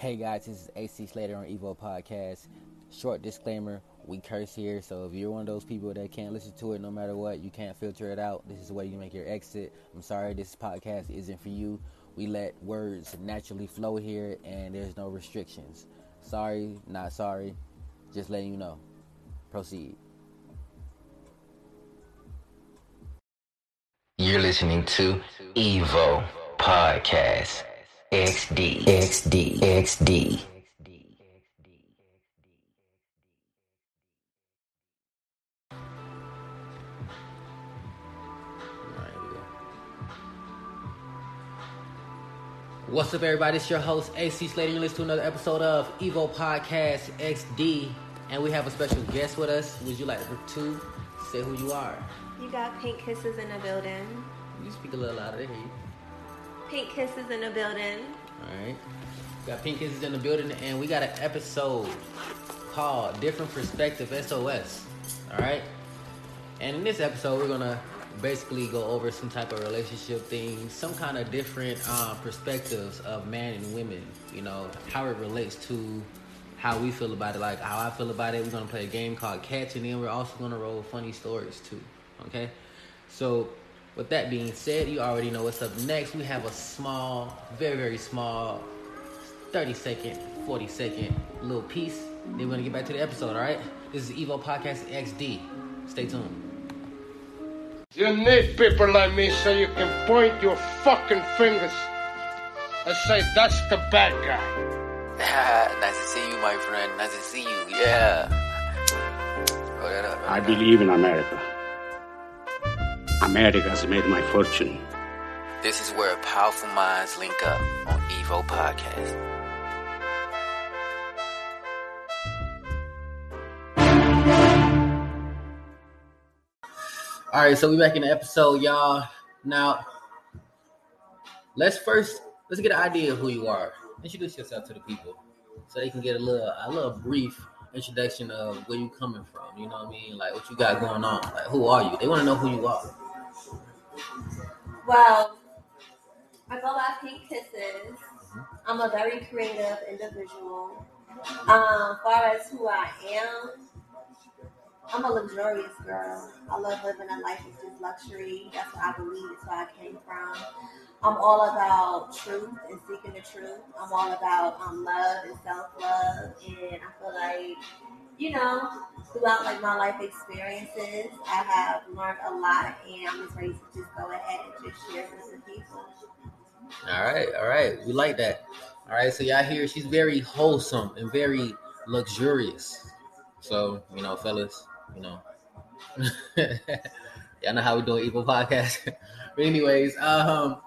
Hey guys, this is AC Slater on Evo Podcast. Short disclaimer, we curse here, so if you're one of those people that can't listen to it no matter what, you can't filter it out, this is the way you make your exit. I'm sorry this podcast isn't for you. We let words naturally flow here and there's no restrictions. Sorry, not sorry. Just letting you know. Proceed. You're listening to Evo Podcast. XD, XD, XD. What's up, everybody? It's your host, AC Slater. You're listening to another episode of Evo Podcast XD. And we have a special guest with us. Would you like to say who you are? You got pink kisses in the building. You speak a little louder. They hear you. Pink kisses in the building. All right. Got Pink Kisses in the building, and we got an episode called Different Perspective SOS. All right. And in this episode, we're going to basically go over some type of relationship things, some kind of different uh, perspectives of man and women, you know, how it relates to how we feel about it, like how I feel about it. We're going to play a game called Catch, and then we're also going to roll funny stories too. Okay. So with that being said, you already know what's up next. We have a small, very, very small 30 second, 40 second little piece. Then we're gonna get back to the episode, all right? This is Evo Podcast XD. Stay tuned. You need people like me so you can point your fucking fingers and say, that's the bad guy. nice to see you, my friend. Nice to see you. Yeah. Roll that up. I believe in America. America has made my fortune. This is where powerful minds link up on Evo Podcast. All right, so we're back in the episode, y'all. Now, let's first let's get an idea of who you are. Introduce yourself to the people, so they can get a little a little brief introduction of where you coming from. You know what I mean? Like what you got going on. Like who are you? They want to know who you are. Well, I go by Pink Kisses. I'm a very creative individual. Um, far as who I am, I'm a luxurious girl. I love living a life of just luxury. That's what I believe. It's where I came from. I'm all about truth and seeking the truth. I'm all about um, love and self love, and I feel like, you know, throughout like my life experiences, I have learned a lot, and I'm just ready to just go ahead and just share with the people. All right, all right. We like that. All right, so y'all hear she's very wholesome and very luxurious. So, you know, fellas, you know. y'all know how we do doing Evo podcast. but anyways, um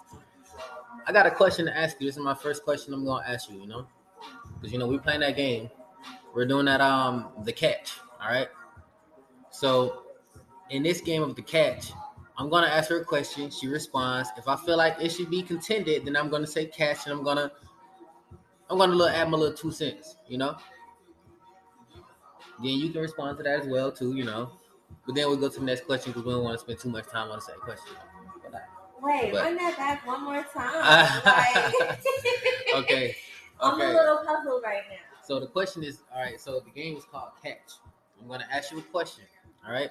I got a question to ask you. This is my first question I'm gonna ask you, you know? Because you know, we playing that game. We're doing that um the catch, all right? So in this game of the catch, I'm gonna ask her a question. She responds. If I feel like it should be contended, then I'm gonna say catch, and I'm gonna I'm gonna little add my little two cents. You know. Then you can respond to that as well too. You know. But then we'll go to the next question because we don't want to spend too much time on the same question. Wait, But- run that back one more time. Like- okay. I'm a little puzzled right now. So the question is, all right. So the game is called catch. I'm gonna ask you a question. All right.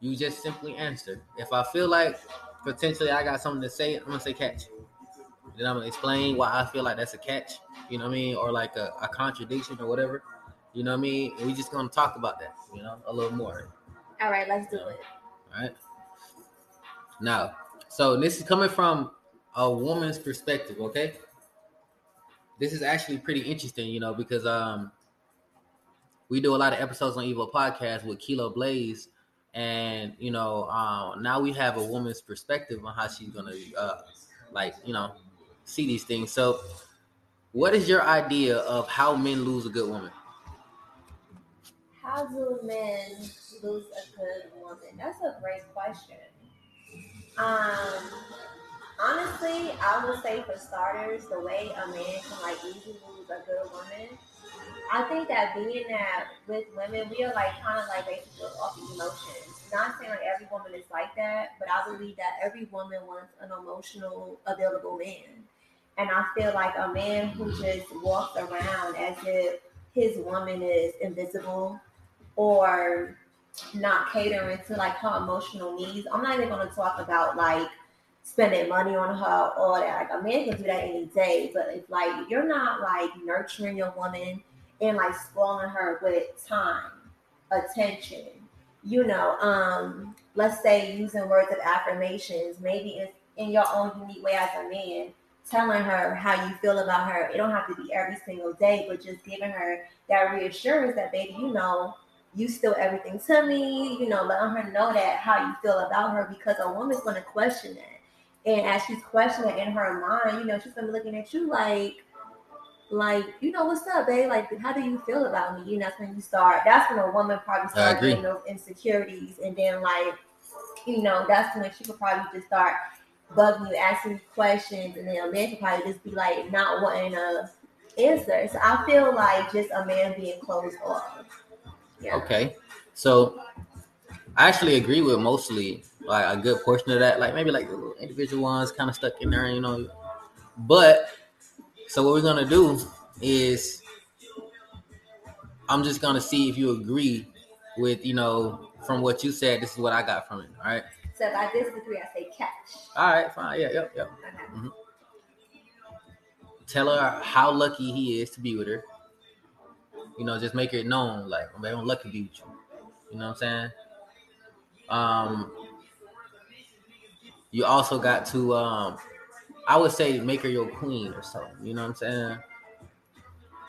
You just simply answer. If I feel like potentially I got something to say, I'm gonna say catch. Then I'm gonna explain why I feel like that's a catch. You know what I mean, or like a, a contradiction or whatever. You know what I mean? And we just gonna talk about that. You know, a little more. All right, let's do it. All right. Now, so this is coming from a woman's perspective, okay? This is actually pretty interesting, you know, because um we do a lot of episodes on Evo Podcast with Kilo Blaze, and you know, um, now we have a woman's perspective on how she's gonna uh like, you know, see these things. So what is your idea of how men lose a good woman? How do men lose a good woman? That's a great question. Um, honestly, I would say for starters, the way a man can like easily lose a good woman I think that being that with women, we are like kind of like basically off emotions. Not saying like every woman is like that, but I believe that every woman wants an emotional, available man. And I feel like a man who just walks around as if his woman is invisible or not catering to like her emotional needs. I'm not even gonna talk about like spending money on her all that. Like a man can do that any day, but if like you're not like nurturing your woman and like spoiling her with time, attention, you know, um, let's say using words of affirmations, maybe in, in your own unique way as a man, telling her how you feel about her. It don't have to be every single day, but just giving her that reassurance that baby, you know, you still everything to me, you know, letting her know that how you feel about her because a woman's gonna question that. And as she's questioning in her mind, you know, she's gonna be looking at you like, like, you know, what's up, babe? Like, how do you feel about me? You know, that's when you start. That's when a woman probably starts getting those insecurities, and then like, you know, that's when she could probably just start bugging you, asking you questions, and then a man could probably just be like not wanting to answer. So I feel like just a man being closed off. Yeah. Okay, so I actually agree with mostly like a good portion of that, like maybe like the little individual ones kind of stuck in there, you know. But so what we're gonna do is I'm just gonna see if you agree with, you know, from what you said. This is what I got from it. All right. So if I disagree, I say catch. All right, fine. Yeah, yep, yep. Okay. Mm-hmm. Tell her how lucky he is to be with her. You know, just make it known, like I'm lucky to be with you. You know what I'm saying? Um, you also got to um, I would say make her your queen or something. You know what I'm saying?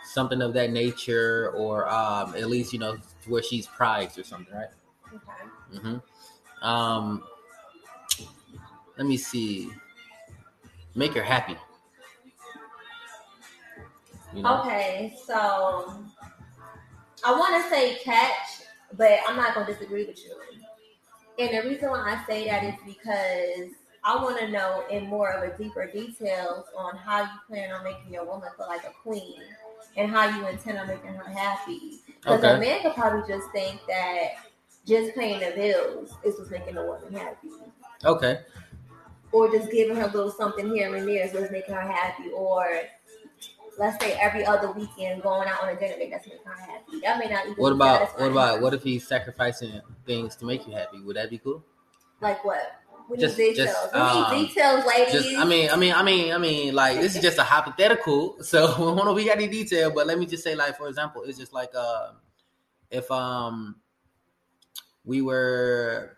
Something of that nature, or um, at least you know where she's prized or something, right? Okay. Mm-hmm. Um, let me see. Make her happy. You know? Okay, so I want to say catch, but I'm not gonna disagree with you. And the reason why I say that is because I want to know in more of a deeper details on how you plan on making your woman feel like a queen and how you intend on making her happy. Because okay. a man could probably just think that just paying the bills is what's making a woman happy. Okay. Or just giving her a little something here and there is what's making her happy. Or let's say every other weekend going out on a dinner date that's making her happy. That may not even. What about what about what if he's sacrificing things to make you happy? Would that be cool? Like what? We just, need details. Just, um, need details, ladies. Just, I mean, I mean, I mean, I mean, like this is just a hypothetical. So I don't know if we got any detail, but let me just say, like, for example, it's just like uh if um we were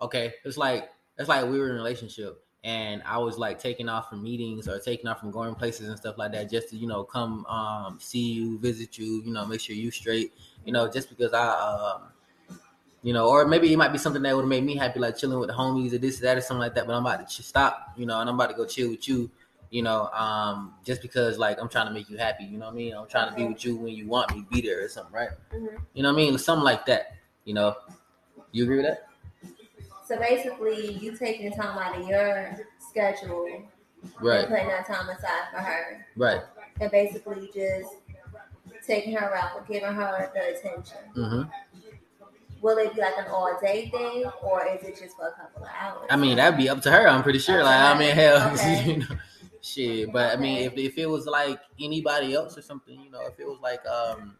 okay, it's like it's like we were in a relationship and I was like taking off from meetings or taking off from going places and stuff like that just to, you know, come um see you, visit you, you know, make sure you straight, you know, just because I um you know, or maybe it might be something that would have made me happy, like chilling with the homies or this, that, or something like that. But I'm about to stop, you know, and I'm about to go chill with you, you know, um, just because like I'm trying to make you happy, you know what I mean? I'm trying to be with you when you want me, be there or something, right? Mm-hmm. You know what I mean? Something like that, you know. You agree with that? So basically, you taking the time out of your schedule, right? And putting that time aside for her, right? And basically just taking her out, giving her the attention. Mm-hmm will it be like an all day thing or is it just for a couple of hours? I mean, that'd be up to her. I'm pretty sure. like, I mean, hell, okay. you know, shit. But okay. I mean, if, if it was like anybody else or something, you know, if it was like, um,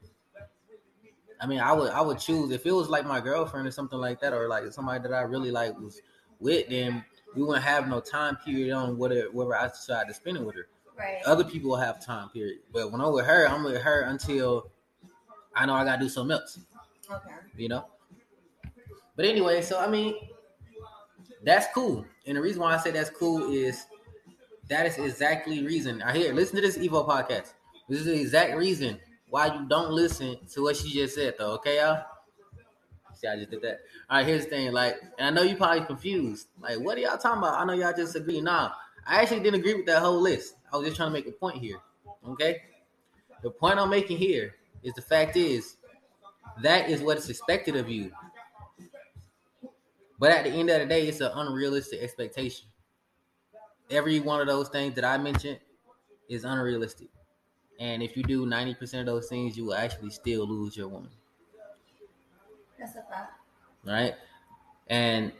I mean, I would I would choose if it was like my girlfriend or something like that, or like somebody that I really like was with, then we wouldn't have no time period on whatever, I decide to spend it with her. Right. Other people will have time period, but when I'm with her, I'm with her until I know I gotta do something else. Okay. You know. But anyway, so I mean, that's cool. And the reason why I say that's cool is that is exactly reason. I hear listen to this Evo podcast. This is the exact reason why you don't listen to what she just said, though. Okay, y'all. See, I just did that. All right, here's the thing. Like, and I know you probably confused. Like, what are y'all talking about? I know y'all just agree. Nah, I actually didn't agree with that whole list. I was just trying to make a point here. Okay. The point I'm making here is the fact is that is what is expected of you. But at the end of the day, it's an unrealistic expectation. Every one of those things that I mentioned is unrealistic. And if you do 90% of those things, you will actually still lose your woman. That's a fact. Right? And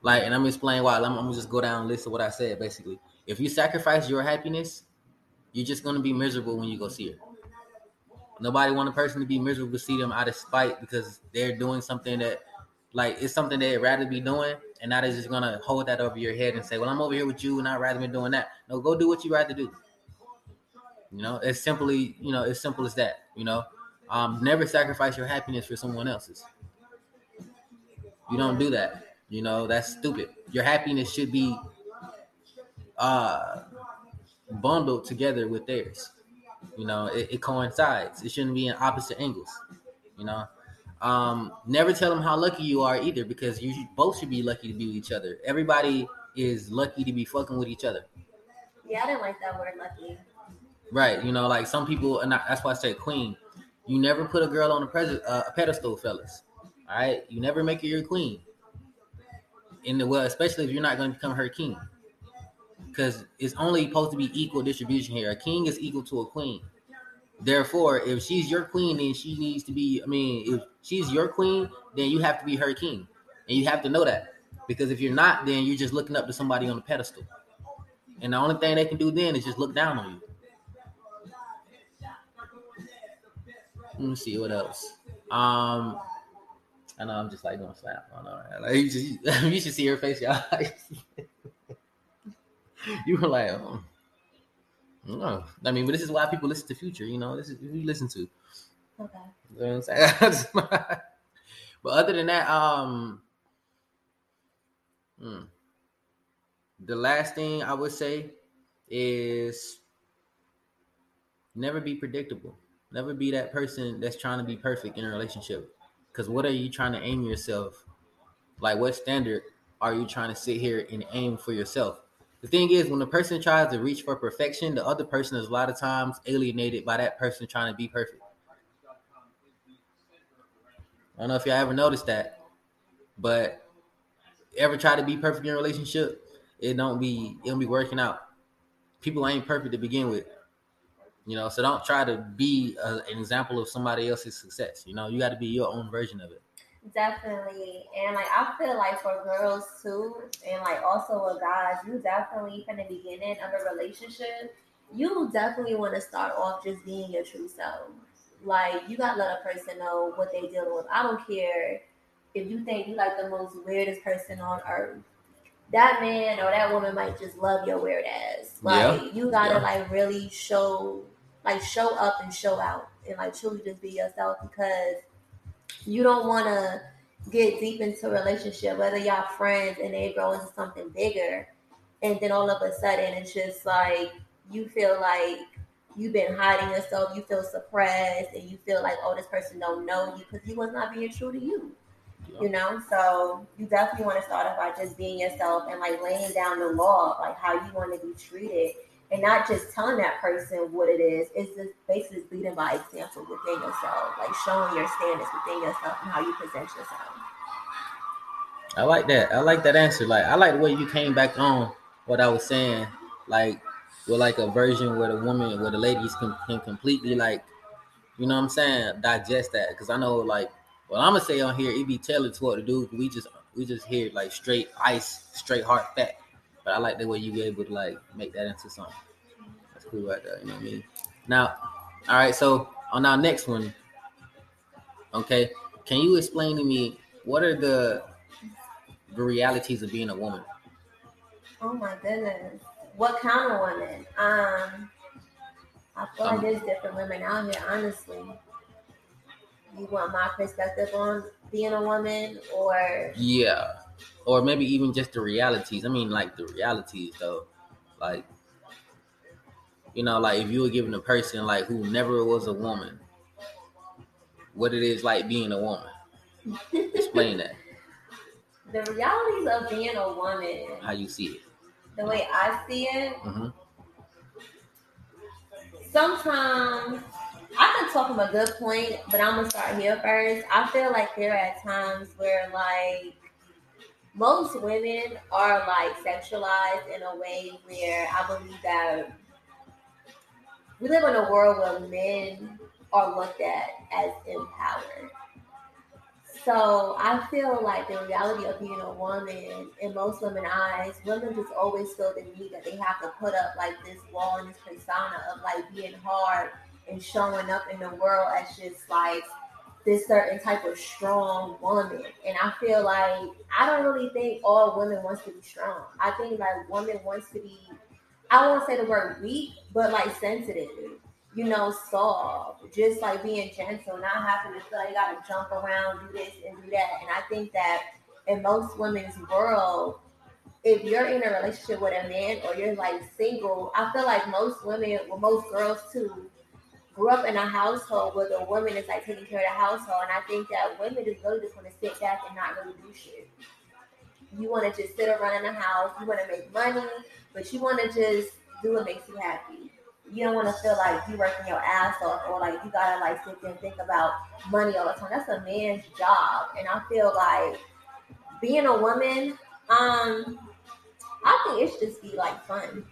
like, and I'm explaining why. I'm, I'm, gonna just go down list of what I said basically. If you sacrifice your happiness, you're just gonna be miserable when you go see her. Nobody want a person to be miserable to see them out of spite because they're doing something that like it's something they'd rather be doing, and not is just gonna hold that over your head and say, "Well, I'm over here with you, and I'd rather be doing that." No, go do what you rather do. You know, it's simply, you know, as simple as that. You know, um, never sacrifice your happiness for someone else's. You don't do that. You know, that's stupid. Your happiness should be uh bundled together with theirs. You know, it, it coincides. It shouldn't be in opposite angles. You know, um, never tell them how lucky you are either, because you both should be lucky to be with each other. Everybody is lucky to be fucking with each other. Yeah, I didn't like that word lucky. Right. You know, like some people, and that's why I say queen. You never put a girl on a, pres- uh, a pedestal, fellas. All right. You never make her your queen. In the well, especially if you're not going to become her king, because it's only supposed to be equal distribution here. A king is equal to a queen. Therefore, if she's your queen, then she needs to be. I mean, if she's your queen, then you have to be her king, and you have to know that. Because if you're not, then you're just looking up to somebody on a pedestal, and the only thing they can do then is just look down on you. Let me see what else. Um, I know I'm just like doing slap. I know. Like, you, just, you should see her face, y'all. you were like, oh. no. I mean, but this is why people listen to Future. You know, this is who you listen to. Okay. You know what I'm saying? but other than that, um, hmm, the last thing I would say is never be predictable. Never be that person that's trying to be perfect in a relationship. Because what are you trying to aim yourself? Like, what standard are you trying to sit here and aim for yourself? The thing is, when a person tries to reach for perfection, the other person is a lot of times alienated by that person trying to be perfect. I don't know if y'all ever noticed that, but ever try to be perfect in a relationship, it don't be it don't be working out. People ain't perfect to begin with. You know, so don't try to be a, an example of somebody else's success. You know, you got to be your own version of it. Definitely. And like I feel like for girls too, and like also with guys, you definitely from the beginning of a relationship, you definitely want to start off just being your true self. Like you gotta let a person know what they dealing with. I don't care if you think you like the most weirdest person on earth. That man or that woman might just love your weird ass. Like Yeah. you gotta Yeah. like really show like show up and show out and like truly just be yourself because you don't want to get deep into a relationship, whether y'all friends and they grow into something bigger, and then all of a sudden it's just like you feel like you've been hiding yourself, you feel suppressed, and you feel like oh this person don't know you because you was not being true to you. You know, so you definitely want to start off by just being yourself and like laying down the law of like how you want to be treated, and not just telling that person what it is. It's just basically leading by example within yourself, like showing your standards within yourself and how you present yourself. I like that. I like that answer. Like I like the way you came back on what I was saying. Like with like a version where the woman, where the ladies can, can completely like, you know what I'm saying, digest that. Because I know like, what I'm gonna say on here, it be tailored to what to do. We just we just hear like straight ice, straight hard fact. But I like the way you were able to like make that into something. That's cool right there. You know what I mean? Now, all right. So on our next one, okay, can you explain to me what are the the realities of being a woman? Oh my goodness. What kind of women? Um, I feel like Um, there's different women out here, honestly. You want my perspective on being a woman or Yeah, or maybe even just the realities. I mean, like the realities though, like you know, like if you were given a person like who never was a woman, what it is like being a woman. Explain that. the realities of being a woman, How you see it. the way I see it, hmm sometimes I can talk from a good point, but I'm gonna start here first. I feel like there are times where like most women are like sexualized in a way where I believe that we live in a world where men are looked at as empowered. So I feel like the reality of being a woman in most women's eyes, women just always feel the need that they have to put up like this wall and this persona of like being hard and showing up in the world as just like this certain type of strong woman. And I feel like I don't really think all women wants to be strong. I think like women wants to be I won't say the word weak, but like sensitive you know, soft, just like being gentle, not having to feel like you gotta jump around, do this and do that. And I think that in most women's world, if you're in a relationship with a man or you're like single, I feel like most women, well, most girls too, grew up in a household where the woman is like taking care of the household. And I think that women just really just want to sit back and not really do shit. You want to just sit around in the house, you want to make money, but you want to just do what makes you happy you don't want to feel like you're working your ass off or like you gotta like sit there and think about money all the time. That's a man's job, and I feel like being a woman, um, I think it should just be like fun,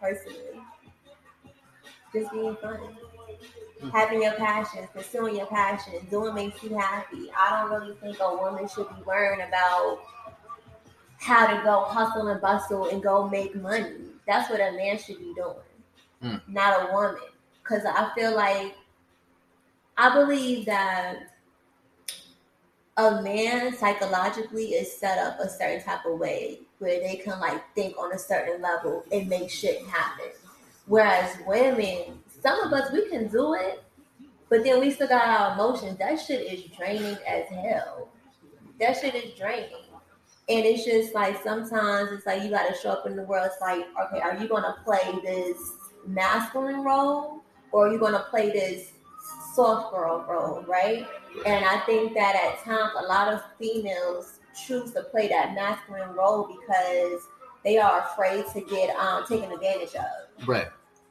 personally. Just being fun. Mm. Having your passions, pursuing your passions, doing what makes you happy. I don't really think a woman should be worrying about how to go hustle and bustle and go make money. That's what a man should be doing mm. not a woman. Because I feel like I believe that a man psychologically is set up a certain type of way where they can like think on a certain level and make shit happen. Whereas women, some of us we can do it, but then we still got our emotions. That shit is draining as hell. That shit is draining. And it's just like sometimes it's like you gotta show up in the world. It's like, okay, are you gonna play this masculine role or are you to play this soft girl role, right? And I think that at times a lot of females choose to play that masculine role because they are afraid to get um, taken advantage of. Right.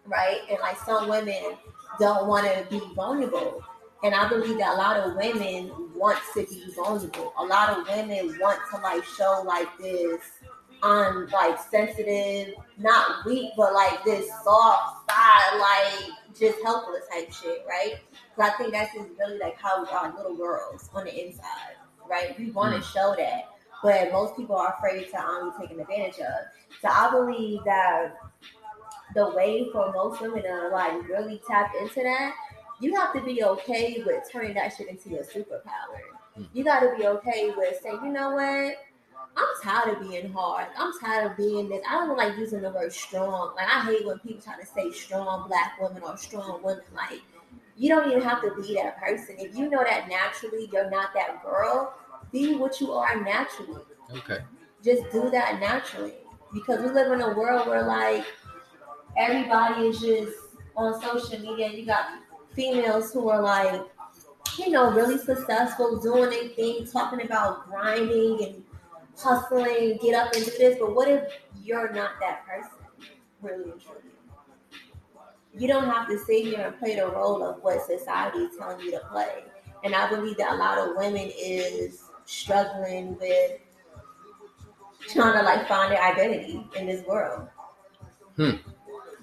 Right. And like some women don't want to be vulnerable. And I believe that a lot of women want to be vulnerable. A lot of women want to like show like this on like sensitive, not weak, but like this soft side, like just helpless type shit, right? Because I think that's just really like how we are little girls on the inside, right? We want to mm. show that, but most people are afraid to um, be taken advantage of. So I believe that the way for most women to like really tap into that, you have to be okay with turning that shit into your superpower. Mm. You got to be okay with saying, you know what? I'm tired of being hard. I'm tired of being this. I don't like using the word strong. Like I hate when people try to say strong black women or strong women. Like you don't even have to be that person. If you know that naturally you're not that girl, be what you are naturally. Okay. Just do that naturally. Because we live in a world where like everybody is just on social media. You got females who are like, you know, really successful, doing their thing, talking about grinding and hustling, get up and do this. But what if you're not that person, really and truly? You don't have to sit here and play the role of what society is telling you to play. And I believe that a lot of women is struggling with trying to like find their identity in this world. Hmm.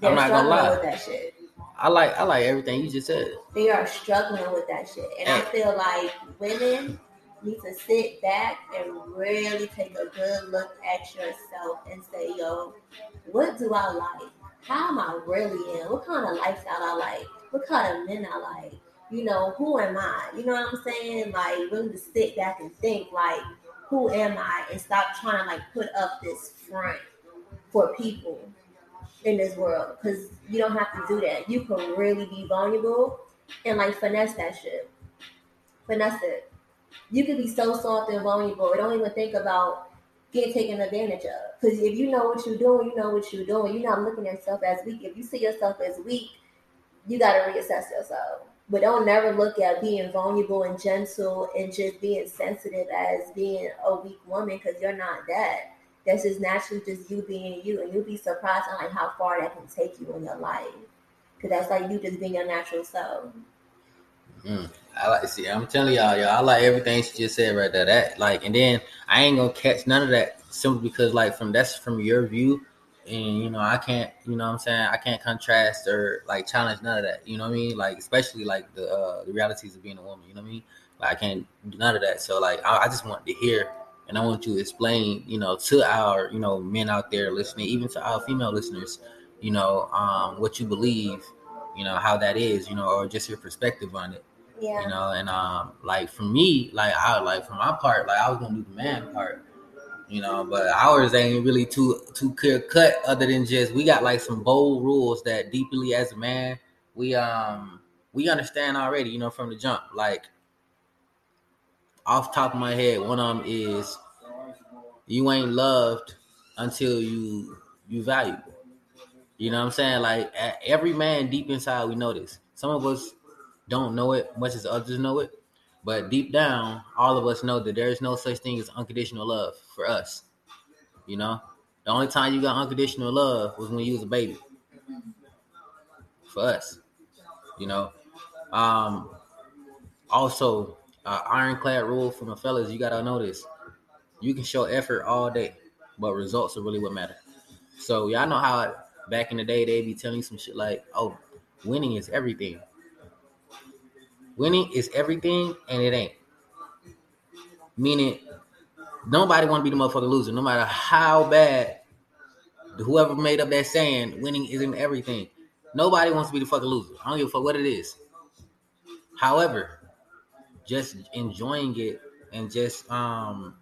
They're I'm not gonna lie. with that shit. I like I like everything you just said. They are struggling with that shit. And I feel like women need to sit back and really take a good look at yourself and say, yo, what do I like? How am I really in? What kind of lifestyle I like? What kind of men I like? You know, who am I? You know what I'm saying? Like, really to sit back and think, like, who am I? And stop trying to, like, put up this front for people in this world. Because you don't have to do that. You can really be vulnerable and, like, finesse that shit. Finesse it you can be so soft and vulnerable. Don't even think about getting taken advantage of. Because if you know what you're doing, you know what you're doing. You're not looking at yourself as weak. If you see yourself as weak, you got to reassess yourself. But don't never look at being vulnerable and gentle and just being sensitive as being a weak woman because you're not that. That's just naturally just you being you, and you'll be surprised on like how far that can take you in your life. Because that's like you just being your natural self. Mm. I like see. I'm telling y'all, y'all. I like everything she just said right there. That like, and then I ain't gonna catch none of that simply because like from that's from your view, and you know I can't. You know what I'm saying I can't contrast or like challenge none of that. You know what I mean? Like especially like the uh, the realities of being a woman. You know what I mean? Like I can't do none of that. So like I, I just want to hear and I want you to explain, you know, to our, you know, men out there listening, even to our female listeners, you know, um, what you believe, you know, how that is, you know, or just your perspective on it. Yeah. You know, and um like for me, like I like for my part, like I was gonna do the man part, you know, but ours ain't really too too clear cut other than just we got like some bold rules that deeply as a man, we um we understand already, you know, from the jump. Like off top of my head, one of them is you ain't loved until you you valuable. You know what I'm saying? Like every man deep inside, we know this. Some of us don't know it much as others know it, but deep down, all of us know that there is no such thing as unconditional love for us. You know, the only time you got unconditional love was when you was a baby. For us, you know. Um, also, uh, ironclad rule for my fellas, you gotta know this. You can show effort all day, but results are really what matter. So y'all know how back in the day they be telling you some shit like, "Oh, winning is everything." Winning is everything, and it ain't. Meaning, nobody want to be the motherfucker loser, no matter how bad. Whoever made up that saying, "Winning isn't everything." Nobody wants to be the fucking loser. I don't give a fuck what it is. However, just enjoying it and just um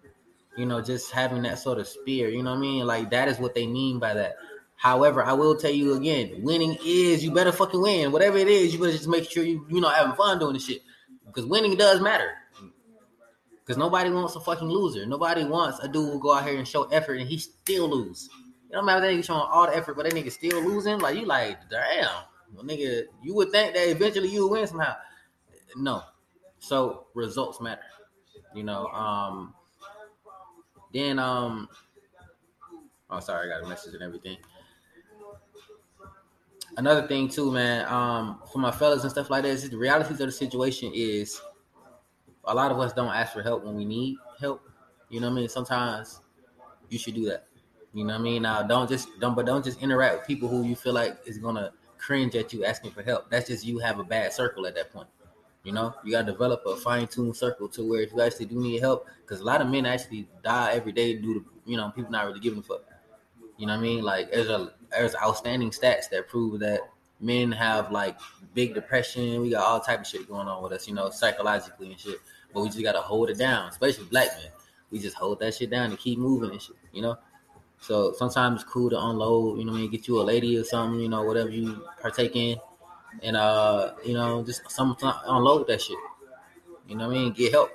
you know just having that sort of spear you know what i mean? Like that is what they mean by that. However i will tell you again winning is you better fucking win. Whatever it is you better just make sure you you know having fun doing the shit. Because winning does matter. Because nobody wants a fucking loser. Nobody wants a dude who go out here and show effort and he still lose. It don't matter that nigga showing all the effort but that nigga still losing like you like damn. Well, nigga you would think that eventually you win somehow. No so results matter. You know, um then um oh sorry, I got a message and everything. Another thing too, man, um, for my fellas and stuff like that, the realities of the situation is a lot of us don't ask for help when we need help. You know what I mean? Sometimes you should do that. You know what I mean? Now don't just don't but don't just interact with people who you feel like is gonna cringe at you asking for help. That's just you have a bad circle at that point. You know, you gotta develop a fine tuned circle to where if you actually do need help, because a lot of men actually die every day due to you know people not really giving a fuck. You know what I mean? Like there's a there's outstanding stats that prove that men have like big depression. We got all type of shit going on with us, you know, psychologically and shit. But we just gotta hold it down, especially black men. We just hold that shit down and keep moving and shit, you know. So sometimes it's cool to unload, you know, when you get you a lady or something, you know, whatever you partake in and uh, you know, just some unload that shit. You know what I mean? Get help.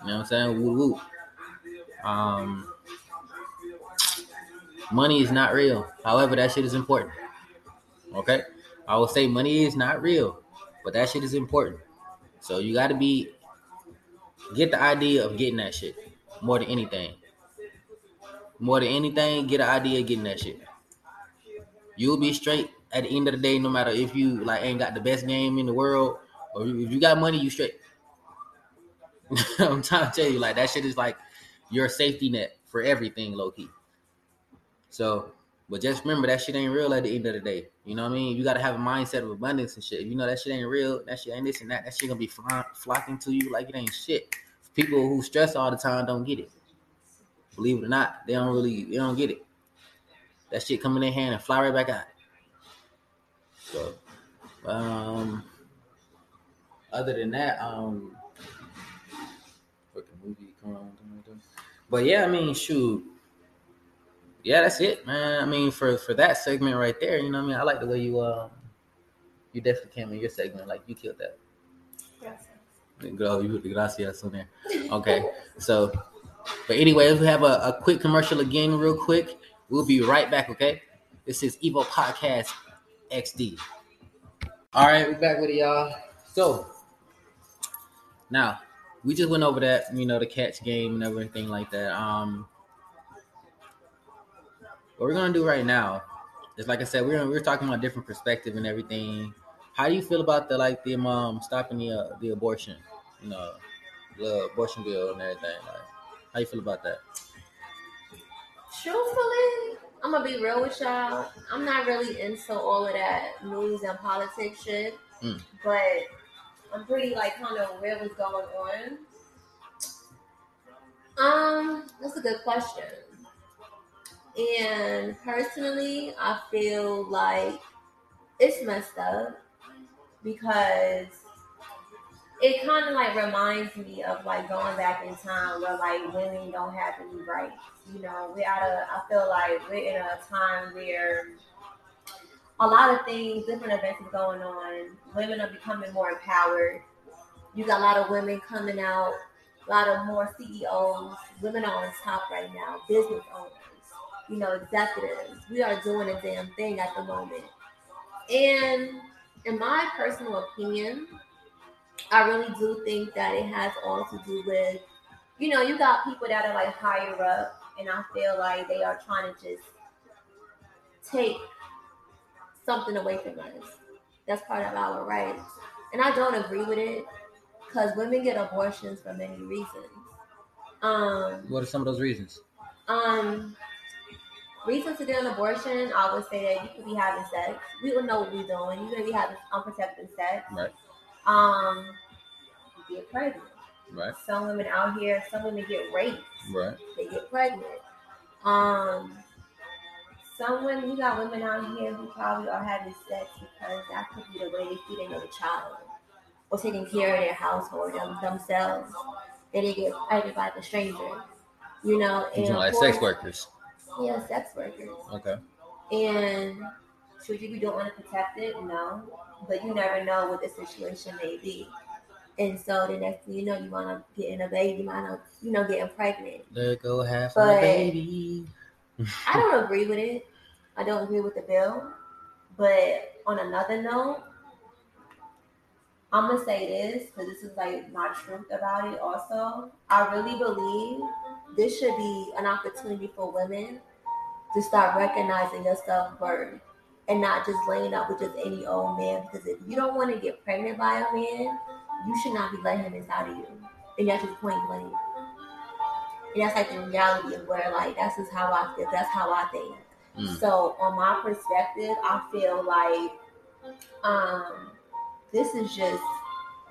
You know what I'm saying? Woo woo. Um, money is not real. However, that shit is important. Okay, I will say money is not real, but that shit is important. So you got to be get the idea of getting that shit more than anything. More than anything, get an idea of getting that shit. You'll be straight at the end of the day, no matter if you like ain't got the best game in the world or if you got money, you straight. I'm trying to tell you, like that shit is like your safety net for everything, low key. So, but just remember that shit ain't real at the end of the day. You know what I mean? You gotta have a mindset of abundance and shit. If you know that shit ain't real, that shit ain't this and that. That shit gonna be flocking to you like it ain't shit. People who stress all the time don't get it. Believe it or not, they don't really they don't get it. That shit come in hand and fly right back out. So, um, other than that, um, fucking movie come on, but yeah, I mean, shoot, yeah, that's it, man. I mean, for for that segment right there, you know, what I mean, I like the way you uh, you definitely came in your segment, like you killed that. Girl, you put the gracias on there. Okay, so, but anyway, we have a, a quick commercial again, real quick. We'll be right back. Okay, this is Evo Podcast XD. All right, we're back with y'all. So now we just went over that, you know, the catch game and everything like that. Um, what we're gonna do right now is, like I said, we're we're talking about different perspective and everything. How do you feel about the like the um stopping the uh, the abortion, you know, the abortion bill and everything? Like, how you feel about that? Truthfully, I'm gonna be real with y'all. I'm not really into all of that news and politics shit. Mm. But I'm pretty like kind of aware what's going on. Um, that's a good question. And personally, I feel like it's messed up because it kind of like reminds me of like going back in time where like women don't have any rights. You know, we are of I feel like we're in a time where a lot of things, different events is going on. Women are becoming more empowered. You got a lot of women coming out, a lot of more CEOs. Women are on top right now, business owners, you know, executives. We are doing a damn thing at the moment. And in my personal opinion, I really do think that it has all to do with, you know, you got people that are like higher up, and I feel like they are trying to just take something away from us. That's part of our rights. And I don't agree with it because women get abortions for many reasons. Um, What are some of those reasons? um, reasons to get an abortion, I would say that you could be having sex. We don't know what we're doing. You're gonna be having unprotected sex. Right. Um, get pregnant. Right. Some women out here, some women get raped. Right. They get pregnant. Um, some women, you got women out here who probably are having sex because that could be the way they feed another child or taking care of their household them, themselves. They get pregnant by the stranger. You know, You and like of sex workers. Yeah, sex workers. Okay. And should you be doing want to protect it? No. But you never know what the situation may be. And so the next thing you know, you want to get in a baby, you want to, you know, getting pregnant. Let go But- a baby. I don't agree with it. I don't agree with the bill. But on another note, I'm gonna say this because this is like my truth about it. Also, I really believe this should be an opportunity for women to start recognizing your self worth and not just laying up with just any old man. Because if you don't want to get pregnant by a man, you should not be letting him inside of you, and that's just point blank. And that's like the reality of where like that's just how I feel. That's how I think. Mm. So on my perspective, I feel like um this is just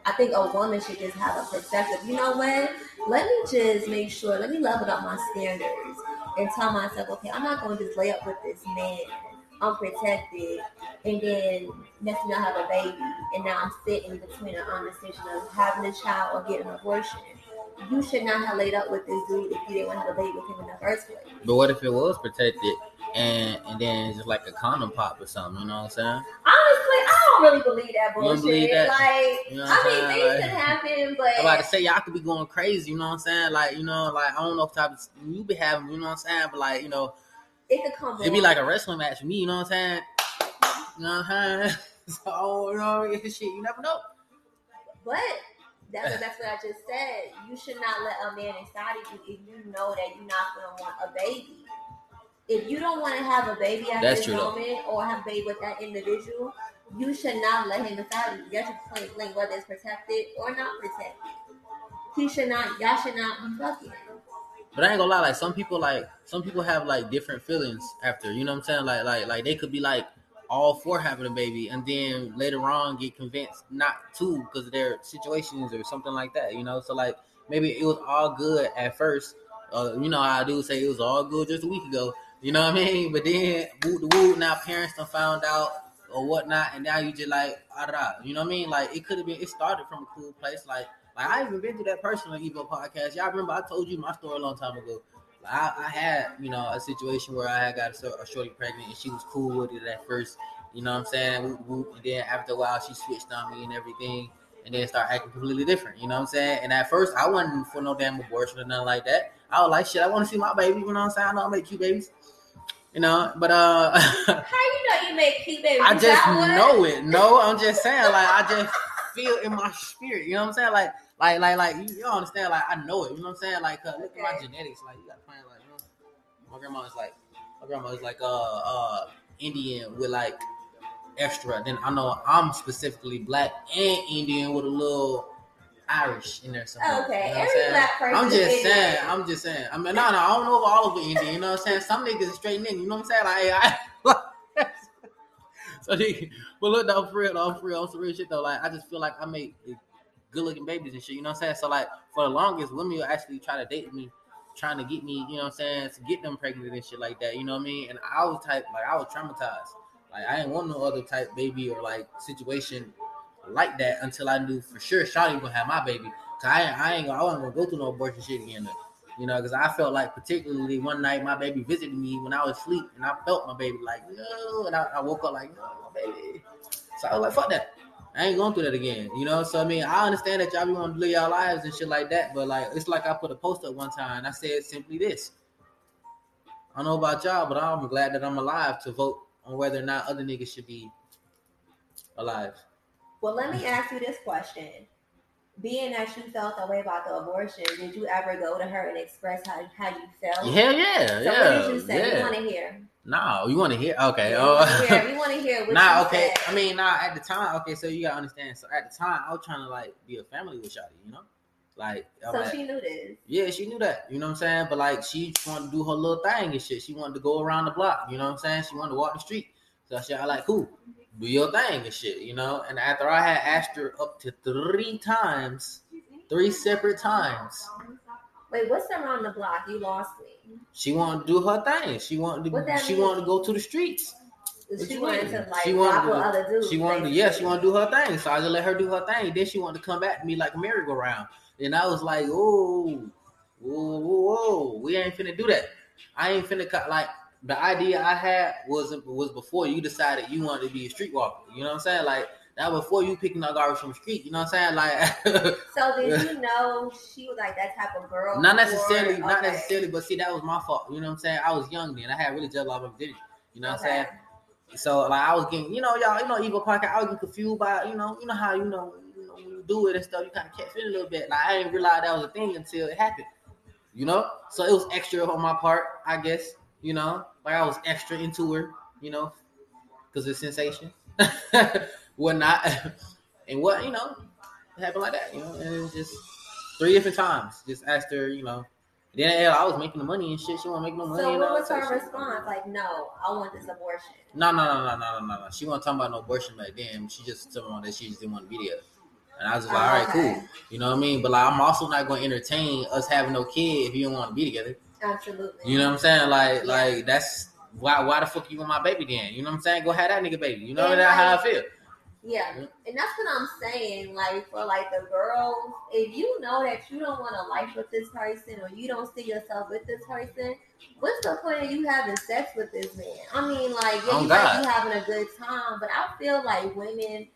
I think a woman should just have a perspective. You know what? Let me just make sure, let me level up my standards and tell myself, okay, I'm not gonna just lay up with this man unprotected and then next thing I have a baby and now I'm sitting between an decision of having a child or getting an abortion. You should not have laid up with this dude if you didn't want to have a baby with him in the first place. But what if it was protected and and then it's just like a condom pop or something? You know what I'm saying? Honestly, I don't really believe that bullshit. believe that? Like, You know what I mean, saying? things Like- can happen, but I'm about to say y'all could be going crazy. You know what I'm saying? Like you know, like I don't know if type of you be having. You know what I'm saying? But like you know, it could come. it'd be like a wrestling match for me. You know what I'm saying? You know what I'm saying? So you know, shit, you never know. But that's that's what I just said. You should not let a man inside of you if you know that you're not gonna want a baby. If you don't want to have a baby at That's this true, though. moment or have a baby with that individual, you should not let him inside of you. That's just point blank, whether it's protected or not protected. He should not. Y'all should not be fucking. But I ain't gonna lie, like some people like some people have like different feelings after, you know what I'm saying? Like like like they could be like all for having a baby and then later on get convinced not to because of their situations or something like that, you know? So like maybe it was all good at first. Uh, you know I do say it was all good just a week ago. You know what I mean? But then woo the woo now parents done found out or whatnot and now you just like ah, da. you know what I mean? Like it could have been it started from a cool place. Like like I even been through that personally Evo podcast. Y'all remember I told you my story a long time ago. Like, I, I had you know a situation where I had got a, a shorty pregnant and she was cool with it at first. You know what I'm saying? Whoop, whoop. And then after a while she switched on me and everything, and then start acting completely different. You know what I'm saying? And at first I wasn't for no damn abortion or nothing like that. I was like, shit, I want to see my baby. You know what I'm saying? I know I make cute babies. You know, but uh. How you know you make cute babies? I just know it. No, I'm just saying, like I just feel in my spirit. You know what I'm saying? Like, like, like, like you, you don't understand? Like I know it. You know what I'm saying? Like, uh, look at my genetics. Like you got to find like, you know, my grandma is like, my grandma is like, uh, uh, Indian with like extra. Then I know I'm specifically black and Indian with a little Irish in there somewhere. Okay, You know every saying? black person. I'm just saying. I'm just saying. I mean, no, no, I don't know if all of it Indian. You know what I'm saying? Some niggas straight in. You know what I'm saying? Like, I, so they, but look though, for real, though, for real, on some real shit though. Like I just feel like I make good looking babies and shit. You know what I'm saying? So like for the longest, women will actually try to date me, trying to get me. You know what I'm saying? To get them pregnant and shit like that. You know what I mean? And I was type like I was traumatized. Like I didn't want no other type baby or like situation like that until I knew for sure Shawty gonna have my baby. Cause I, I ain't gonna, I wasn't gonna go through no abortion shit again. Though. You know, because I felt like particularly one night my baby visited me when I was asleep, and I felt my baby like no, and I, I woke up like no, my baby. So I was like, fuck that. I ain't going through that again, you know. So I mean, I understand that y'all be want to live y'all lives and shit like that, but like it's like I put a post up one time and I said simply this. I don't know about y'all, but I'm glad that I'm alive to vote on whether or not other niggas should be alive. Well, let me ask you this question. Being that you felt that way about the abortion, did you ever go to her and express how, how you felt? Hell yeah, So yeah. what did you say? yeah. We want to hear. No, you want to hear? Okay. Yeah, oh. we want to hear. We want to hear what nah, okay. said. I mean, nah. At the time, okay. So you gotta understand. So at the time, I was trying to like be a family with Shotty, you know, like. I'm So like- she knew this. yeah, she knew that. You know what I'm saying? But like, she wanted to do her little thing and shit. She wanted to go around the block. You know what I'm saying? She wanted to walk the street. So I said, I like, cool, do your thing and shit. You know. And after I had asked her up to three times, three separate times, Wait, what's around the block? You lost me. She wanted to do her thing. She wanted to. She mean? wanted to go to the streets. What She wanted to like She wanted to- other dudes. She wanted to, yeah, she wanted to do her thing. So I just let her do her thing. Then she wanted to come back to me like a merry-go-round. And I was like, oh, whoa, whoa, whoa, we ain't finna do that. I ain't finna cut like the idea I had was was before you decided you wanted to be a streetwalker. You know what I'm saying? Like that before you picking up garbage from the street. You know what I'm saying? Like So did you know she was like that type of girl? not before? necessarily, not Okay. necessarily, but see that was my fault. You know what I'm saying? I was young then. I had really just a lot of virginity. You know what I'm saying? So like I was getting, you know, y'all, you know, Evo podcast. I was getting confused by, you know, you know how you know, you know when you do it and stuff, you kind of catch it a little bit. Like I didn't realize that was a thing until it happened. You know, so it was extra on my part, I guess. You know, like I was extra into her, you know, because it's sensation, whatnot, and what you know, it happened like that. You know, and it was just three different times. Just asked her, you know. Then I was making the money and shit. She wasn't making no money. So what was her response? Like, no, I want this abortion. No, no, no, no, no, no, no, no. She wasn't talking about no abortion back then. She just told me that she just didn't want to be there. And I was just like, Oh, all right, oh, okay. cool. You know what I mean? But like, I'm also not going to entertain us having no kid if you don't want to be together. Absolutely. You know what I'm saying? Like, Yeah. like that's why. Why the fuck you want my baby then? You know what I'm saying? Go have that nigga baby. You know Yeah, that's how I feel. Yeah, and that's what I'm saying. Like for like the girls, if you know that you don't want to life with this person or you don't see yourself with this person, what's the point of you having sex with this man? I mean, like yeah, Oh, you might be having a good time, but I feel like women,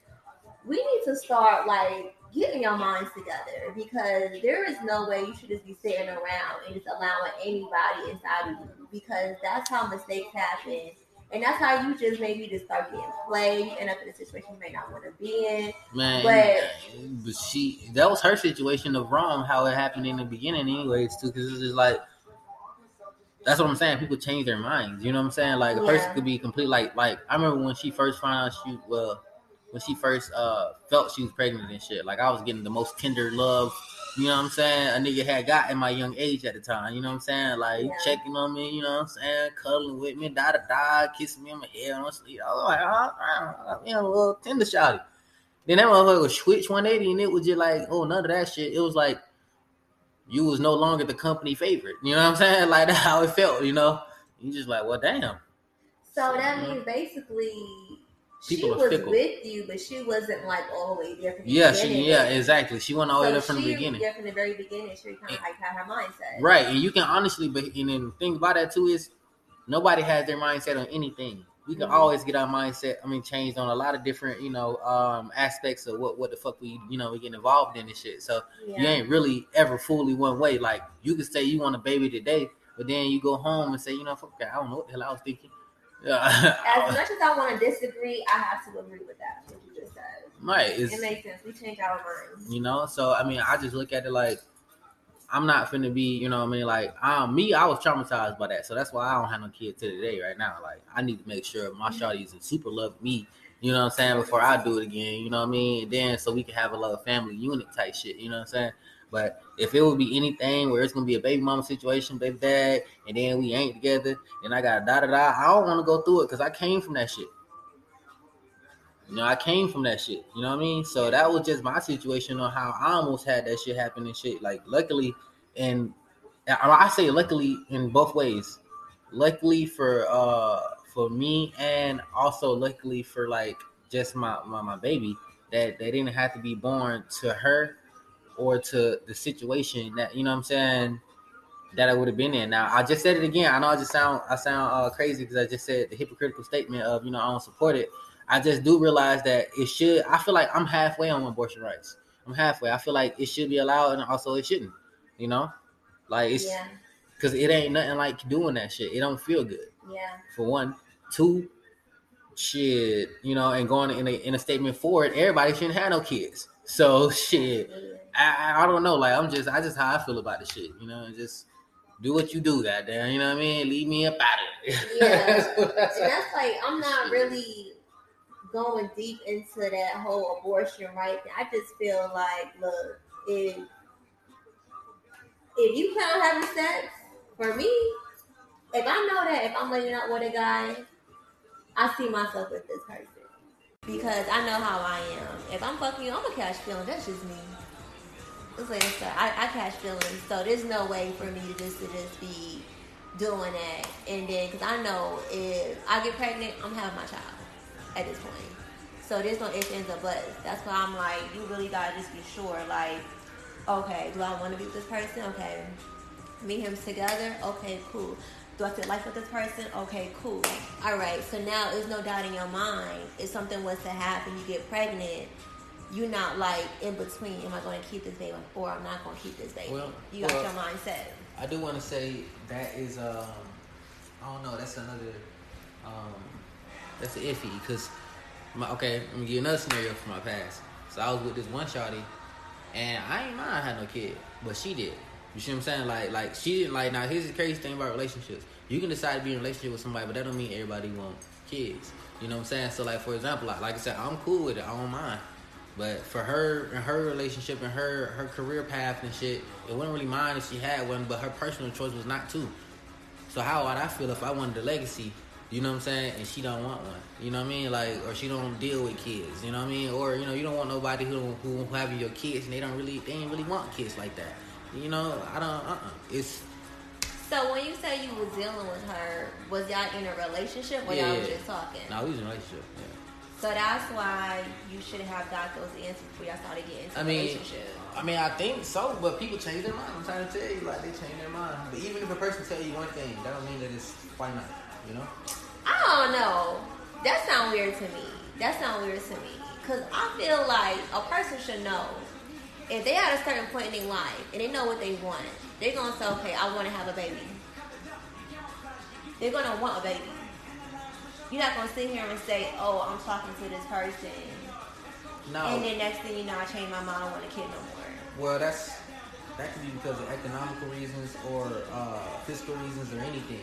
we need to start like getting your minds together because there is no way you should just be sitting around and just allowing anybody inside of you because that's how mistakes happen. And that's how you just maybe just start getting played and up in a situation you may not want to be in. Man, But- but she that was her situation of wrong. How it happened in the beginning, anyways, too. Because it's just like that's what I'm saying. People change their minds. You know what I'm saying? Like a person Yeah. could be complete. Like like I remember when she first found out she well when she first uh felt she was pregnant and shit. Like I was getting the most tender love. You know what I'm saying? A nigga had got in my young age at the time. You know what I'm saying? Like Yeah. checking on me. You know what I'm saying? Cuddling with me, da da da, kissing me on my head, on my sleep. I was like, oh, oh, you know, a little tender shawty. Then that motherfucker was switch 180 and it was just like, oh, none of that shit. It was like you was no longer the company favorite. You know what I'm saying? Like that's how it felt, you know? You just like, well, damn. So that Mhm. means basically People she are was fickle. with you, but she wasn't like all the way there from the Yeah, she, yeah, exactly. She went all the way So there from the beginning. Yeah, from the very beginning, she kind of like had her mindset. Right, and you can honestly, but and then the thing about that too is nobody has their mindset on anything. We can Mhm. always get our mindset. I mean, changed on a lot of different, you know, um, aspects of what what the fuck we, you know, we get involved in and shit. So Yeah. you ain't really ever fully one way. Like you can say you want a baby today, but then you go home and say, you know, fuck. I don't know what the hell I was thinking. As much as I want to disagree, I have to agree with that. What you just said. right. It's, It makes sense. We change our minds. you know. So I mean, I just look at it like I'm not finna be, you know, what I mean, like um, me, I was traumatized by that, so that's why I don't have no kid to today right now. Like I need to make sure my shawty's super love me, you know what I'm saying, before I do it again, you know what I mean. And then so we can have a little family unit type shit, you know what I'm saying. But if it would be anything where it's gonna be a baby mama situation, baby dad, and then we ain't together, and I got da da da, I don't want to go through it because I came from that shit. You know, I came from that shit. You know what I mean? So that was just my situation on how I almost had that shit happen and shit. Like, luckily, and I say luckily in both ways. Luckily for uh for me, and also luckily for like just my my, my baby that they didn't have to be born to her or to the situation that you know what I'm saying that I would have been in. Now I just said it again. I know I just sound I sound uh, crazy because I just said the hypocritical statement of you know I don't support it. I just do realize that it should. I feel like I'm halfway on abortion rights. I'm halfway. I feel like it should be allowed and also it shouldn't. You know, like it's because yeah. it ain't nothing like doing that shit. It don't feel good. Yeah. For one, two, shit. You know, and going in a in a statement forward, everybody shouldn't have no kids. So shit. I, I don't know. Like I'm just I just how I feel about the shit. You know, and just do what you do, goddamn. You know what I mean? Leave me up out of it. Yeah, and that's like I'm not really going deep into that whole abortion right. I just feel like, look, if if you plan on having sex, for me, if I know that if I'm laying out with a guy, I see myself with this person because I know how I am. If I'm fucking you, I'm a cash feeling. That's just me. It's like it's I, I catch feelings, so there's no way for me to just to just be doing that. And then, because I know if I get pregnant, I'm having my child at this point. So there's no ifs, ands, or buts. That's why I'm like, you really gotta just be sure. Like, okay, do I want to be with this person? Okay, me him together. Okay, cool. Do I feel life with this person? Okay, cool. All right. So now there's no doubt in your mind. If something was to happen, you get pregnant you're not like in between. Am I going to keep this baby or I'm not going to keep this baby? Well, you got well, your mindset. I do want to say that is um, I don't know. That's another um, that's iffy because my okay. Let me give you another scenario from my past. So I was with this one shawty, and I ain't mind had no kid, but she did. You see what I'm saying? Like, like she didn't like. Now here's the crazy thing about relationships. You can decide to be in a relationship with somebody, but that don't mean everybody want kids. You know what I'm saying? So like, for example, like, like I said, I'm cool with it. I don't mind. But for her and her relationship and her her career path and shit, it wouldn't really mind if she had one, but her personal choice was not to. So how would I feel if I wanted a legacy? You know what I'm saying? And she don't want one. You know what I mean? Like, or she don't deal with kids. You know what I mean? Or you know, you don't want nobody who who having your kids and they don't really they ain't really want kids like that. You know, I don't. Uh, uh It's. So when you say you was dealing with her, was y'all in a relationship or yeah, y'all was just talking? No, we was in a relationship. Yeah. So that's why you should have got those answers before y'all started getting into I mean, relationship. I mean, I think so, but people change their mind. I'm trying to tell you, like they change their mind. But even if a person tell you one thing, that don't mean that it's not. You know? I don't know. That sounds weird to me. That sounds weird to me. Cause I feel like a person should know if they at a certain point in their life and they know what they want, they're gonna say, okay, I want to have a baby. They're gonna want a baby. You're not gonna sit here and say, "Oh, I'm talking to this person," no. and then next thing you know, I change my mind. I want a kid no more. Well, that's that could be because of economical reasons or uh, fiscal reasons or anything.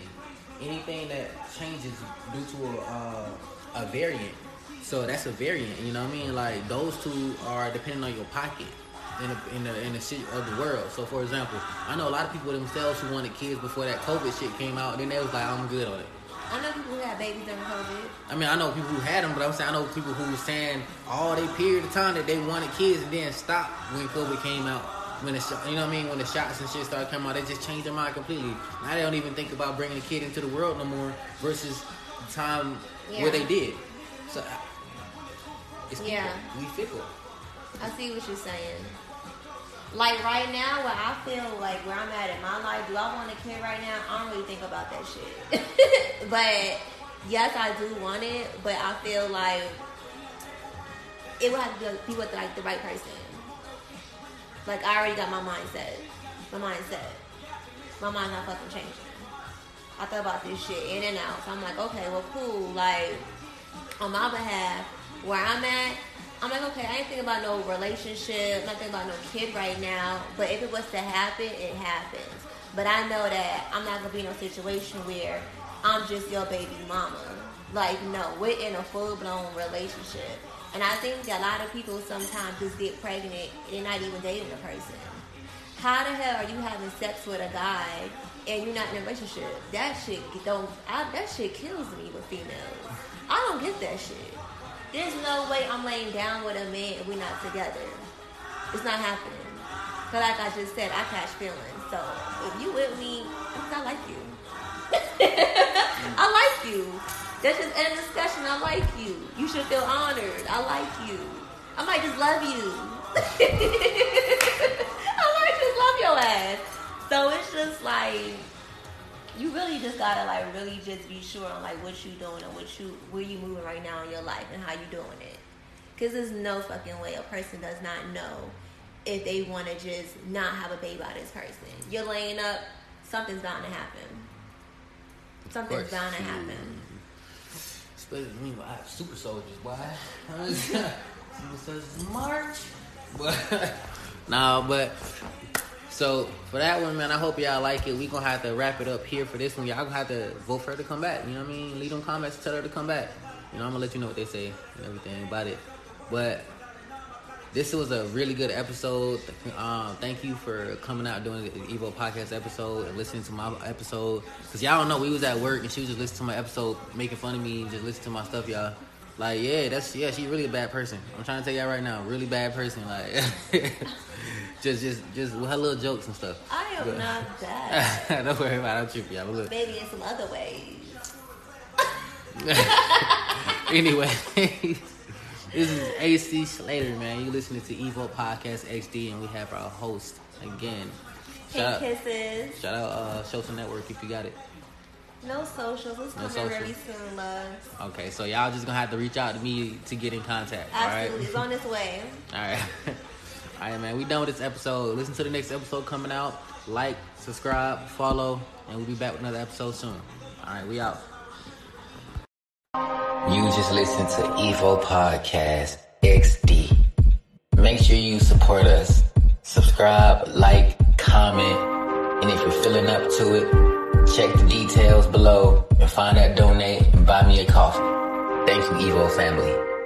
Anything that changes due to a, uh, a variant. So that's a variant. You know what I mean? Like those two are depending on your pocket in the in the in the shit of the world. So for example, I know a lot of people themselves who wanted kids before that COVID shit came out. And then they was like, I'm good on it. I know people who had babies during COVID. I mean, I know people who had them, but I'm saying I know people who were saying all they period of time that they wanted kids and then stopped when COVID came out. When the you know what I mean, when the shots and shit started coming out, they just changed their mind completely. Now they don't even think about bringing a kid into the world no more versus the time yeah. where they did. So it's yeah, we fickle. I see what you're saying. Like right now, where I feel like where I'm at in my life, do I want a kid right now? I don't really think about that shit. but yes, I do want it, but I feel like it would have to be with like the right person. Like I already got my mindset. My mindset. My mind's not fucking changing. I thought about this shit in and out. So I'm like, okay, well, cool. Like on my behalf, where I'm at, I'm like, okay, I ain't thinking about no relationship, not about no kid right now. But if it was to happen, it happens. But I know that I'm not gonna be in a situation where I'm just your baby mama. Like, no, we're in a full blown relationship. And I think a lot of people sometimes just get pregnant and not even dating a person. How the hell are you having sex with a guy and you're not in a relationship? That shit don't. I, that shit kills me with females. I don't get that shit. There's no way I'm laying down with a man and we're not together. It's not happening. But like I just said, I catch feelings. So if you with me, I like you. I like you. That's just end discussion. I like you. You should feel honored. I like you. I might just love you. I might just love your ass. So it's just like you really just gotta like really just be sure on like what you doing and what you where you moving right now in your life and how you doing it. Cause there's no fucking way a person does not know if they want to just not have a baby by this person. You're laying up, something's bound to happen. Something's bound to happen. Especially me, I have super soldiers, Why? super soldiers March. But nah, but so for that one, man, I hope y'all like it. We gonna have to wrap it up here for this one. Y'all gonna have to vote for her to come back. You know what I mean? Leave them comments, tell her to come back. You know, I'm gonna let you know what they say and everything about it. But this was a really good episode. Um, thank you for coming out doing the Evo podcast episode and listening to my episode. Cause y'all don't know we was at work and she was just listening to my episode, making fun of me, and just listening to my stuff, y'all. Like, yeah, that's yeah, she's really a bad person. I'm trying to tell y'all right now, really bad person. Like, just, just, just with her little jokes and stuff. I am but, not bad. don't worry about it. I'm trippy. I'm look. Maybe in some other ways. anyway. This is AC Slater, man. You listening to Evo Podcast XD, and we have our host again. Shout hey, kisses. Shout out uh, Social Network if you got it. No socials. It's no coming really soon, love. Okay, so y'all just gonna have to reach out to me to get in contact. Absolutely, it's on its way. all right, all right, man. We done with this episode. Listen to the next episode coming out. Like, subscribe, follow, and we'll be back with another episode soon. All right, we out. You just listened to Evo Podcast XD. Make sure you support us. Subscribe, like, comment, and if you're feeling up to it, check the details below and find that donate and buy me a coffee. Thank you, Evo family.